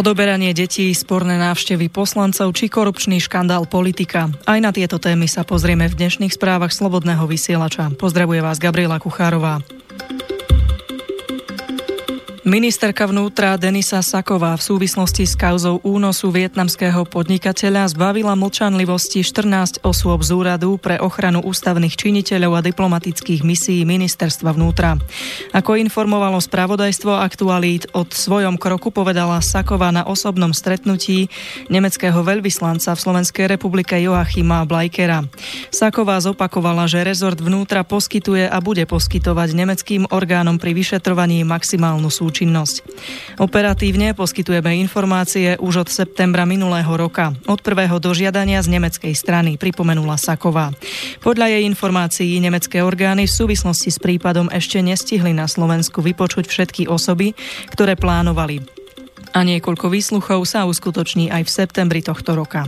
Odoberanie detí, sporné návštevy poslancov či korupčný škandál politika. Aj na tieto témy sa pozrieme v dnešných správach Slobodného vysielača. Pozdravuje vás Gabriela Kuchárová. Ministerka vnútra Denisa Saková v súvislosti s kauzou únosu vietnamského podnikateľa zbavila mlčanlivosti 14 osôb z úradu pre ochranu ústavných činiteľov a diplomatických misií ministerstva vnútra. Ako informovalo spravodajstvo aktualít, od svojom kroku povedala Saková na osobnom stretnutí nemeckého veľvyslanca v Slovenskej republike Joachima Blajkera. Saková zopakovala, že rezort vnútra poskytuje a bude poskytovať nemeckým orgánom pri vyšetrovaní maximálnu súčasť činnosť. Operatívne poskytujeme informácie už od septembra minulého roka, od prvého dožiadania z nemeckej strany, pripomenula Saková. Podľa jej informácií nemecké orgány v súvislosti s prípadom ešte nestihli na Slovensku vypočuť všetky osoby, ktoré plánovali. A niekoľko výsluchov sa uskutoční aj v septembri tohto roka.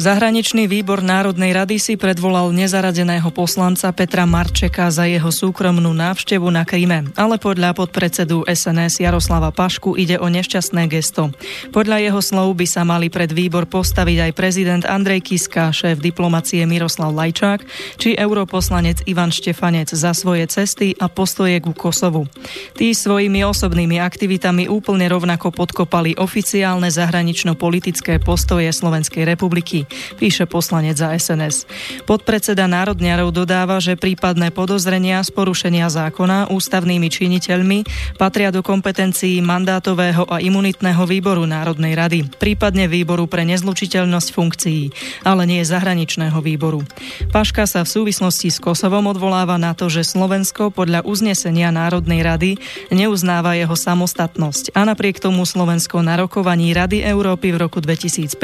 Zahraničný výbor Národnej rady si predvolal nezaradeného poslanca Petra Marčeka za jeho súkromnú návštevu na Kríme, ale podľa podpredsedu SNS Jaroslava Pašku ide o nešťastné gesto. Podľa jeho slov by sa mali pred výbor postaviť aj prezident Andrej Kiska, šéf diplomacie Miroslav Lajčák či europoslanec Ivan Štefanec za svoje cesty a postoje ku Kosovu. Tí svojimi osobnými aktivitami úplne rovnako podkopali oficiálne zahranično-politické postoje Slovenskej republiky píše poslanec za SNS. Podpredseda Národňarov dodáva, že prípadné podozrenia z porušenia zákona ústavnými činiteľmi patria do kompetencií mandátového a imunitného výboru Národnej rady, prípadne výboru pre nezlučiteľnosť funkcií, ale nie zahraničného výboru. Paška sa v súvislosti s Kosovom odvoláva na to, že Slovensko podľa uznesenia Národnej rady neuznáva jeho samostatnosť a napriek tomu Slovensko na rokovaní Rady Európy v roku 2015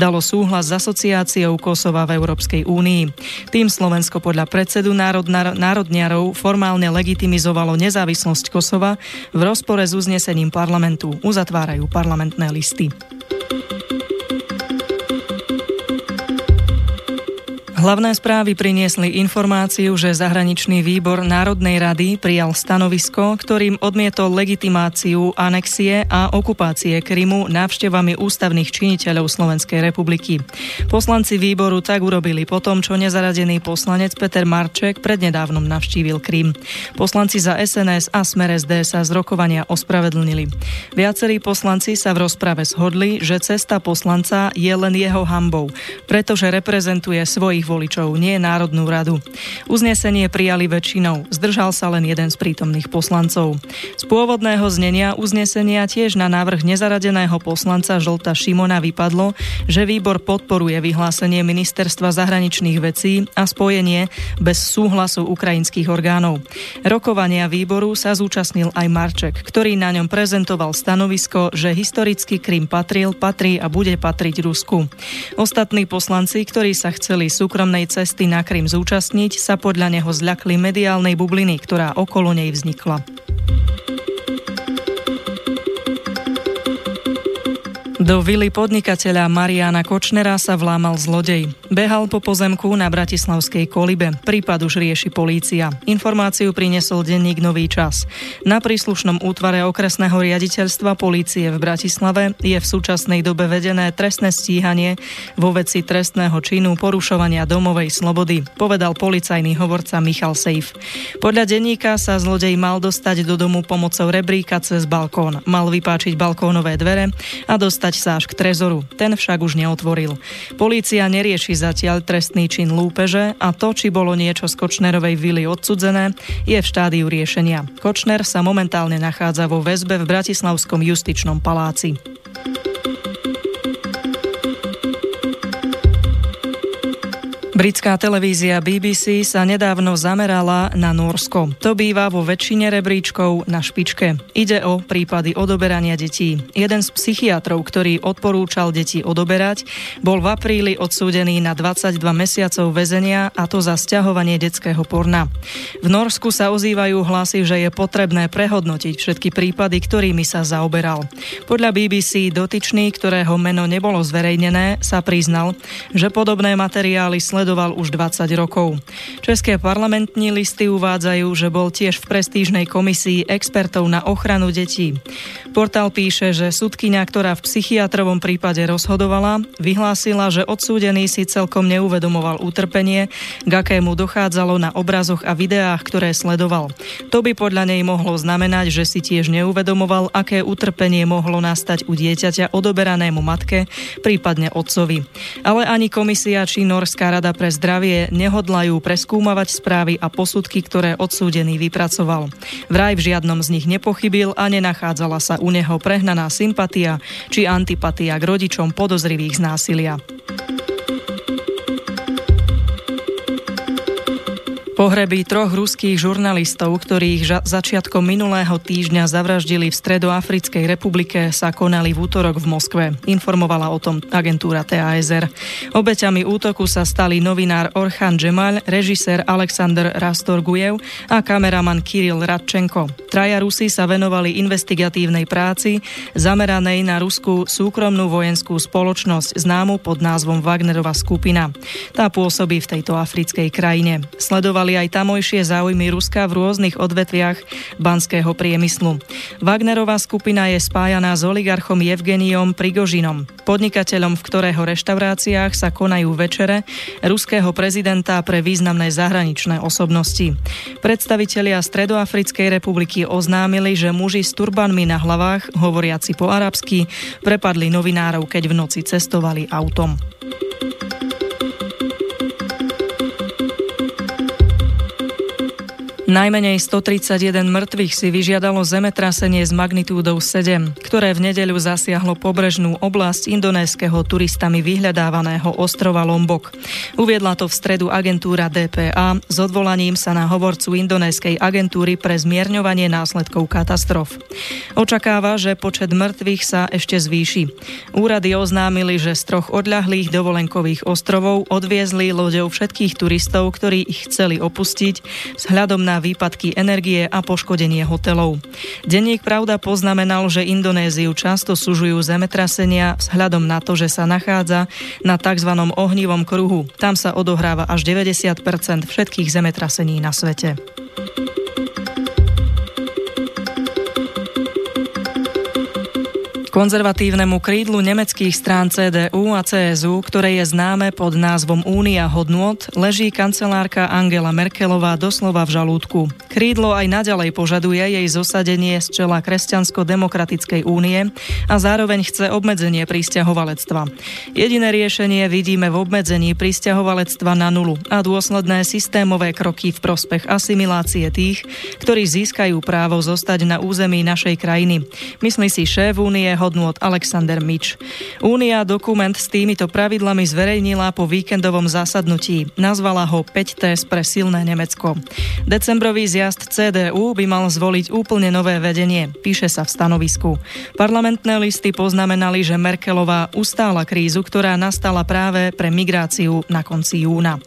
dalo súhlas súhlas s asociáciou Kosova v Európskej únii. Tým Slovensko podľa predsedu národ, národniarov formálne legitimizovalo nezávislosť Kosova v rozpore s uznesením parlamentu. Uzatvárajú parlamentné listy. Hlavné správy priniesli informáciu, že zahraničný výbor Národnej rady prijal stanovisko, ktorým odmietol legitimáciu anexie a okupácie Krymu návštevami ústavných činiteľov Slovenskej republiky. Poslanci výboru tak urobili po tom, čo nezaradený poslanec Peter Marček prednedávnom navštívil Krym. Poslanci za SNS a Smer SD sa z rokovania ospravedlnili. Viacerí poslanci sa v rozprave shodli, že cesta poslanca je len jeho hambou, pretože reprezentuje svojich voličov, nie Národnú radu. Uznesenie prijali väčšinou, zdržal sa len jeden z prítomných poslancov. Z pôvodného znenia uznesenia tiež na návrh nezaradeného poslanca Žolta Šimona vypadlo, že výbor podporuje vyhlásenie ministerstva zahraničných vecí a spojenie bez súhlasu ukrajinských orgánov. Rokovania výboru sa zúčastnil aj Marček, ktorý na ňom prezentoval stanovisko, že historický Krym patril, patrí a bude patriť Rusku. Ostatní poslanci, ktorí sa chceli súkromne súkromnej cesty na Krym zúčastniť, sa podľa neho zľakli mediálnej bubliny, ktorá okolo nej vznikla. Do vily podnikateľa Mariana Kočnera sa vlámal zlodej. Behal po pozemku na Bratislavskej kolibe. Prípad už rieši polícia. Informáciu priniesol denník Nový čas. Na príslušnom útvare okresného riaditeľstva polície v Bratislave je v súčasnej dobe vedené trestné stíhanie vo veci trestného činu porušovania domovej slobody, povedal policajný hovorca Michal Sejf. Podľa denníka sa zlodej mal dostať do domu pomocou rebríka cez balkón. Mal vypáčiť balkónové dvere a dostať sa až k trezoru. Ten však už neotvoril. Polícia nerieši zatiaľ trestný čin lúpeže a to, či bolo niečo z Kočnerovej vily odsudzené, je v štádiu riešenia. Kočner sa momentálne nachádza vo väzbe v Bratislavskom justičnom paláci. Britská televízia BBC sa nedávno zamerala na Norsko. To býva vo väčšine rebríčkov na špičke. Ide o prípady odoberania detí. Jeden z psychiatrov, ktorý odporúčal deti odoberať, bol v apríli odsúdený na 22 mesiacov väzenia a to za stiahovanie detského porna. V Norsku sa ozývajú hlasy, že je potrebné prehodnotiť všetky prípady, ktorými sa zaoberal. Podľa BBC dotyčný, ktorého meno nebolo zverejnené, sa priznal, že podobné materiály sledujú sledoval už 20 rokov. České parlamentní listy uvádzajú, že bol tiež v prestížnej komisii expertov na ochranu detí. Portál píše, že sudkynia, ktorá v psychiatrovom prípade rozhodovala, vyhlásila, že odsúdený si celkom neuvedomoval utrpenie, k akému dochádzalo na obrazoch a videách, ktoré sledoval. To by podľa nej mohlo znamenať, že si tiež neuvedomoval, aké utrpenie mohlo nastať u dieťaťa odoberanému matke, prípadne otcovi. Ale ani komisia či Norská rada pre zdravie nehodlajú preskúmavať správy a posudky, ktoré odsúdený vypracoval. Vraj v žiadnom z nich nepochybil a nenachádzala sa u neho prehnaná sympatia či antipatia k rodičom podozrivých z násilia. Pohreby troch ruských žurnalistov, ktorých začiatkom minulého týždňa zavraždili v Stredoafrickej republike, sa konali v útorok v Moskve. Informovala o tom agentúra TASR. Obeťami útoku sa stali novinár Orchan Džemal, režisér Alexander Rastorgujev a kameraman Kiril Radčenko. Traja Rusi sa venovali investigatívnej práci zameranej na ruskú súkromnú vojenskú spoločnosť známu pod názvom Wagnerova skupina. Tá pôsobí v tejto africkej krajine. Sledovali podporovali aj tamojšie záujmy Ruska v rôznych odvetviach banského priemyslu. Wagnerová skupina je spájaná s oligarchom Evgeniom Prigožinom, podnikateľom, v ktorého reštauráciách sa konajú večere ruského prezidenta pre významné zahraničné osobnosti. Predstavitelia Stredoafrickej republiky oznámili, že muži s turbanmi na hlavách, hovoriaci po arabsky, prepadli novinárov, keď v noci cestovali autom. Najmenej 131 mŕtvych si vyžiadalo zemetrasenie s magnitúdou 7, ktoré v nedeľu zasiahlo pobrežnú oblasť indonéskeho turistami vyhľadávaného ostrova Lombok. Uviedla to v stredu agentúra DPA s odvolaním sa na hovorcu indonéskej agentúry pre zmierňovanie následkov katastrof. Očakáva, že počet mŕtvych sa ešte zvýši. Úrady oznámili, že z troch odľahlých dovolenkových ostrovov odviezli loďou všetkých turistov, ktorí ich chceli opustiť vzhľadom na výpadky energie a poškodenie hotelov. Denník Pravda poznamenal, že Indonéziu často sužujú zemetrasenia vzhľadom na to, že sa nachádza na tzv. ohnivom kruhu. Tam sa odohráva až 90% všetkých zemetrasení na svete. Konzervatívnemu krídlu nemeckých strán CDU a CSU, ktoré je známe pod názvom Únia hodnôt, leží kancelárka Angela Merkelová doslova v žalúdku. Krídlo aj naďalej požaduje jej zosadenie z čela Kresťansko-demokratickej únie a zároveň chce obmedzenie pristahovalectva. Jediné riešenie vidíme v obmedzení pristahovalectva na nulu a dôsledné systémové kroky v prospech asimilácie tých, ktorí získajú právo zostať na území našej krajiny. Myslí si šéf únie hodnôt Alexander Mič. Únia dokument s týmito pravidlami zverejnila po víkendovom zasadnutí. Nazvala ho 5 test pre silné Nemecko. Decembrový zjazd CDU by mal zvoliť úplne nové vedenie, píše sa v stanovisku. Parlamentné listy poznamenali, že Merkelová ustála krízu, ktorá nastala práve pre migráciu na konci júna.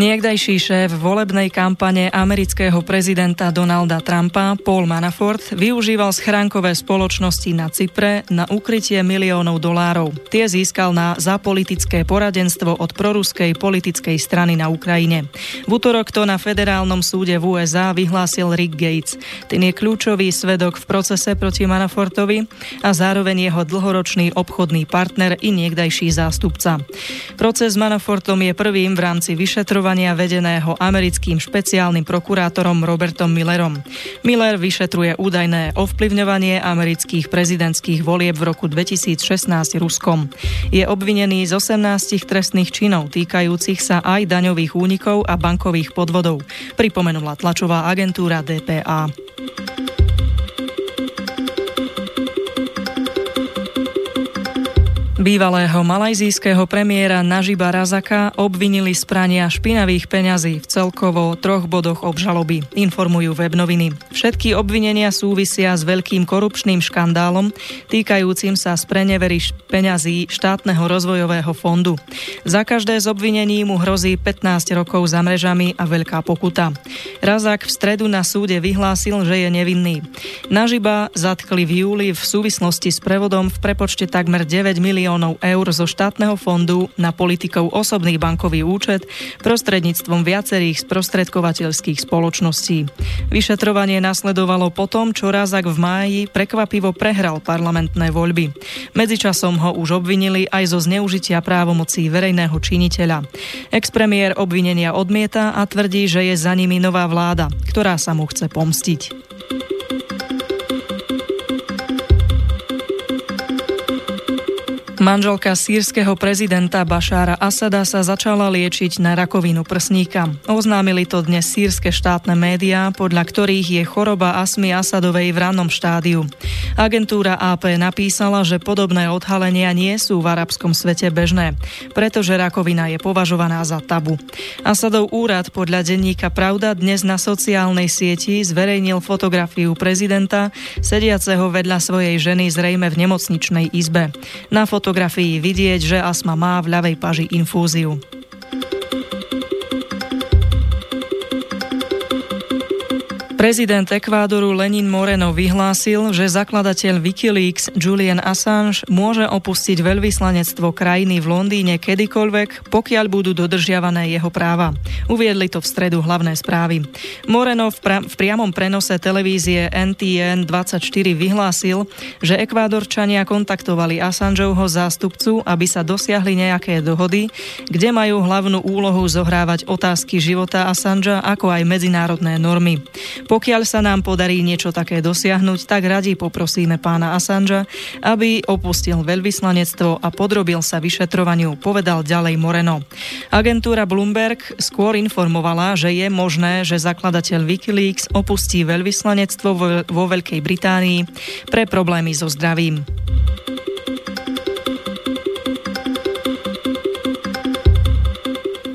Niekdajší šéf volebnej kampane amerického prezidenta Donalda Trumpa, Paul Manafort, využíval schránkové spoločnosti na Cypre na ukrytie miliónov dolárov. Tie získal na za politické poradenstvo od proruskej politickej strany na Ukrajine. V útorok to na federálnom súde v USA vyhlásil Rick Gates. Ten je kľúčový svedok v procese proti Manafortovi a zároveň jeho dlhoročný obchodný partner i niekdajší zástupca. Proces s Manafortom je prvým v rámci vyšetrovania vyšetrovania vedeného americkým špeciálnym prokurátorom Robertom Millerom. Miller vyšetruje údajné ovplyvňovanie amerických prezidentských volieb v roku 2016 Ruskom. Je obvinený z 18 trestných činov týkajúcich sa aj daňových únikov a bankových podvodov, pripomenula tlačová agentúra DPA. Bývalého malajzijského premiéra Nažiba Razaka obvinili z prania špinavých peňazí v celkovo troch bodoch obžaloby, informujú web noviny. Všetky obvinenia súvisia s veľkým korupčným škandálom týkajúcim sa z prenevery peňazí štátneho rozvojového fondu. Za každé z obvinení mu hrozí 15 rokov za mrežami a veľká pokuta. Razak v stredu na súde vyhlásil, že je nevinný. Nažiba zatkli v júli v súvislosti s prevodom v prepočte takmer 9 miliónov miliónov eur zo štátneho fondu na politikov osobný bankový účet prostredníctvom viacerých sprostredkovateľských spoločností. Vyšetrovanie nasledovalo potom, čo Razak v máji prekvapivo prehral parlamentné voľby. Medzičasom ho už obvinili aj zo zneužitia právomocí verejného činiteľa. Expremiér obvinenia odmieta a tvrdí, že je za nimi nová vláda, ktorá sa mu chce pomstiť. Manželka sírskeho prezidenta Bašára Asada sa začala liečiť na rakovinu prsníka. Oznámili to dnes sírske štátne médiá, podľa ktorých je choroba Asmy Asadovej v rannom štádiu. Agentúra AP napísala, že podobné odhalenia nie sú v arabskom svete bežné, pretože rakovina je považovaná za tabu. Asadov úrad podľa denníka Pravda dnes na sociálnej sieti zverejnil fotografiu prezidenta sediaceho vedľa svojej ženy zrejme v nemocničnej izbe. Na foto fotografii vidieť, že astma má v ľavej paži infúziu. Prezident Ekvádoru Lenin Moreno vyhlásil, že zakladateľ Wikileaks Julian Assange môže opustiť veľvyslanectvo krajiny v Londýne kedykoľvek, pokiaľ budú dodržiavané jeho práva. Uviedli to v stredu hlavné správy. Moreno v, pra- v priamom prenose televízie NTN 24 vyhlásil, že Ekvádorčania kontaktovali Assangeovho zástupcu, aby sa dosiahli nejaké dohody, kde majú hlavnú úlohu zohrávať otázky života Assangea ako aj medzinárodné normy. Pokiaľ sa nám podarí niečo také dosiahnuť, tak radi poprosíme pána Assangea, aby opustil veľvyslanectvo a podrobil sa vyšetrovaniu, povedal ďalej Moreno. Agentúra Bloomberg skôr informovala, že je možné, že zakladateľ Wikileaks opustí veľvyslanectvo vo Veľkej Británii pre problémy so zdravím.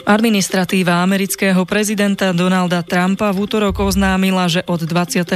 Administratíva amerického prezidenta Donalda Trumpa v útorok oznámila, že od 23.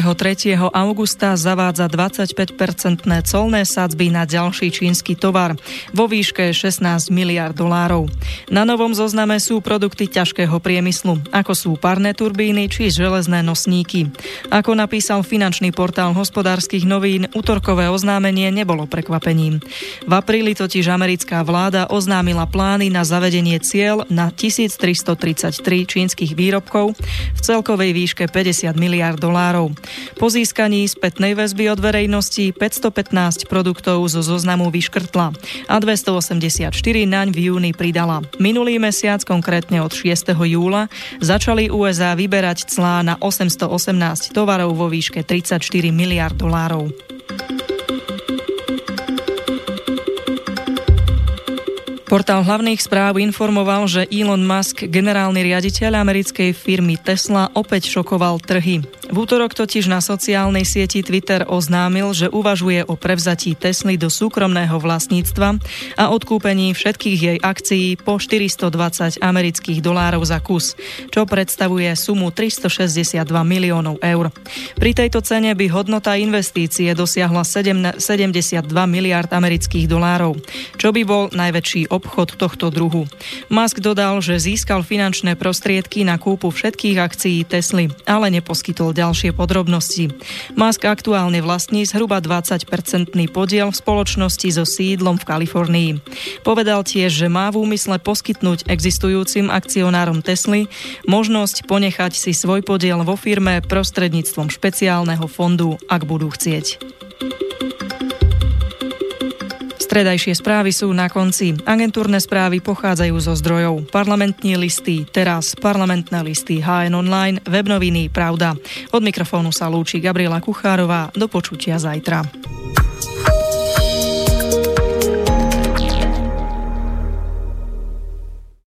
augusta zavádza 25-percentné colné sadzby na ďalší čínsky tovar vo výške 16 miliard dolárov. Na novom zozname sú produkty ťažkého priemyslu, ako sú parné turbíny či železné nosníky. Ako napísal finančný portál hospodárskych novín, útorkové oznámenie nebolo prekvapením. V apríli totiž americká vláda oznámila plány na zavedenie cieľ na 1000 1333 čínskych výrobkov v celkovej výške 50 miliard dolárov. Po získaní spätnej väzby od verejnosti 515 produktov zo zoznamu vyškrtla a 284 naň v júni pridala. Minulý mesiac, konkrétne od 6. júla, začali USA vyberať clá na 818 tovarov vo výške 34 miliard dolárov. Portál hlavných správ informoval, že Elon Musk, generálny riaditeľ americkej firmy Tesla, opäť šokoval trhy. V útorok totiž na sociálnej sieti Twitter oznámil, že uvažuje o prevzatí Tesly do súkromného vlastníctva a odkúpení všetkých jej akcií po 420 amerických dolárov za kus, čo predstavuje sumu 362 miliónov eur. Pri tejto cene by hodnota investície dosiahla 72 miliard amerických dolárov, čo by bol najväčší obchod tohto druhu. Musk dodal, že získal finančné prostriedky na kúpu všetkých akcií Tesly, ale neposkytol ďalšie podrobnosti. Musk aktuálne vlastní zhruba 20-percentný podiel v spoločnosti so sídlom v Kalifornii. Povedal tiež, že má v úmysle poskytnúť existujúcim akcionárom Tesly možnosť ponechať si svoj podiel vo firme prostredníctvom špeciálneho fondu, ak budú chcieť. Stredajšie správy sú na konci. Agentúrne správy pochádzajú zo zdrojov. Parlamentní listy, teraz parlamentné listy HN Online, webnoviny Pravda. Od mikrofónu sa lúči Gabriela Kuchárová. Do počutia zajtra.